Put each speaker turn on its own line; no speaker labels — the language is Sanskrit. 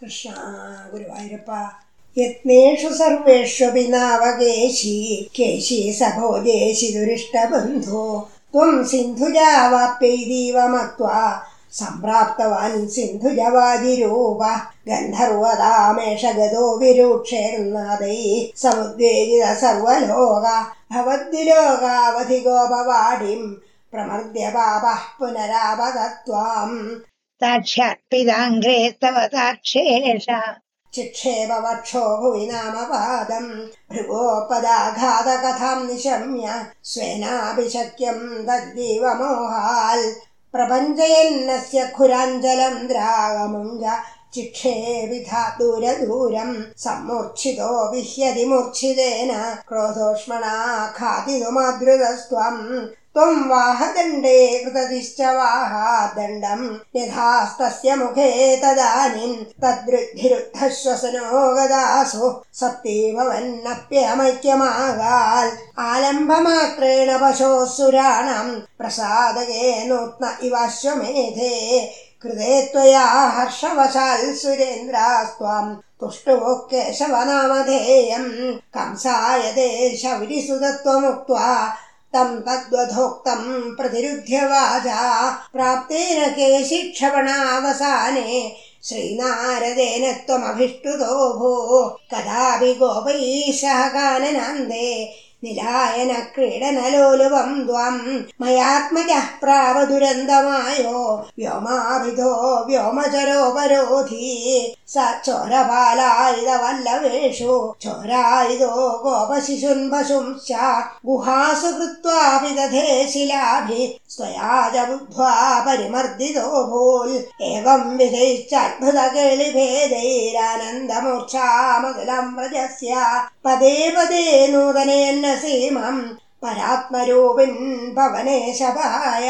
കൃഷ്ണ ഗുരുവായൂരപ്പ യത്നേഷു സർവേഷു നാവകേശി കേശി സഭോ ദേശി ദുരിഷ്ടബന്ധോ ത്വം സിന്ധുജാവാപ്യൈതീവ മത്വാ സംപ്രാപ്തവാൻ സിന്ധുജവാതിരൂപ ഗന്ധർവതാമേഷ ഗതോ വിരൂക്ഷേർനാദൈ സമുദ്വേജിത സർവലോക ഭവദ്വിലോകാവധിഗോപവാടിം പ്രമർദ്യ പാപ പുനരാപതത്വാം.
साक्षात्पिदाङ्ग्रे तव ताक्षेष
चिक्षेप वक्षो भुवि नाम पादम् भृगोपदाघातकथाम् निशम्य स्वेनापि शक्यम् तद्दीव मोहाल् प्रपञ्चयन्नस्य खुराञ्जलम् द्रागमुञ्ज चिक्षेपिधा दूरदूरम्। सम्मूर्च्छितो विह्यति मूर्च्छितेन क्रोधोष्मणा खादितुमादृतस्त्वम् त्वम् वाहदण्डे कृततिश्च वाहा दण्डम् यथास्तस्य मुखे तदानीम् तद्वृद्धिरुद्धः श्वसनो गदासु सप्ते भवन्नप्यमैक्यमागाल् आलम्बमात्रेण पशोः सुराणाम् प्रसादये नूत्न इवाश्वमेधे कृते त्वया हर्षवशाल् सुरेन्द्रास्त्वाम् तुष्टुः केशवनामधेयम् कंसाय ते शौरिसुतत्वमुक्त्वा तम् तद्वधोक्तम् प्रतिरुध्य वाचा प्राप्तेन केशिक्षपणावसाने श्रीनारदेन त्वमभिष्टुतो भो। कदापि गोपैः सह काननान्दे നിലായന ക്രീഡനലോലുപം ദ്വം മയാത്മജ പ്രാവ ദുരന്തമായോ? വ്യോമാവിധോ വ്യോമചരോപരോധി സോരപാലായുധവല്ലവേഷു ചോരായുധോ ഗോപശിശുൻപശുംശ ഗുഹാസു കൃത്വാഭി ദധേശിലാഭി സ്വയാജ ബുദ്ധ്വാ പരിമർദ്ദിതോ ഭൂൽ. ഏവം വിധൈശ്ചത്ഭുതകേളിഭേദൈരാനന്ദമൂർച്ഛാമകുലം വ്രജസ്യ. പദേ പദേ നൂതനേന്ന ഭിന്നസീമം പരാത്മരൂപിൻ ഭവനേശവായ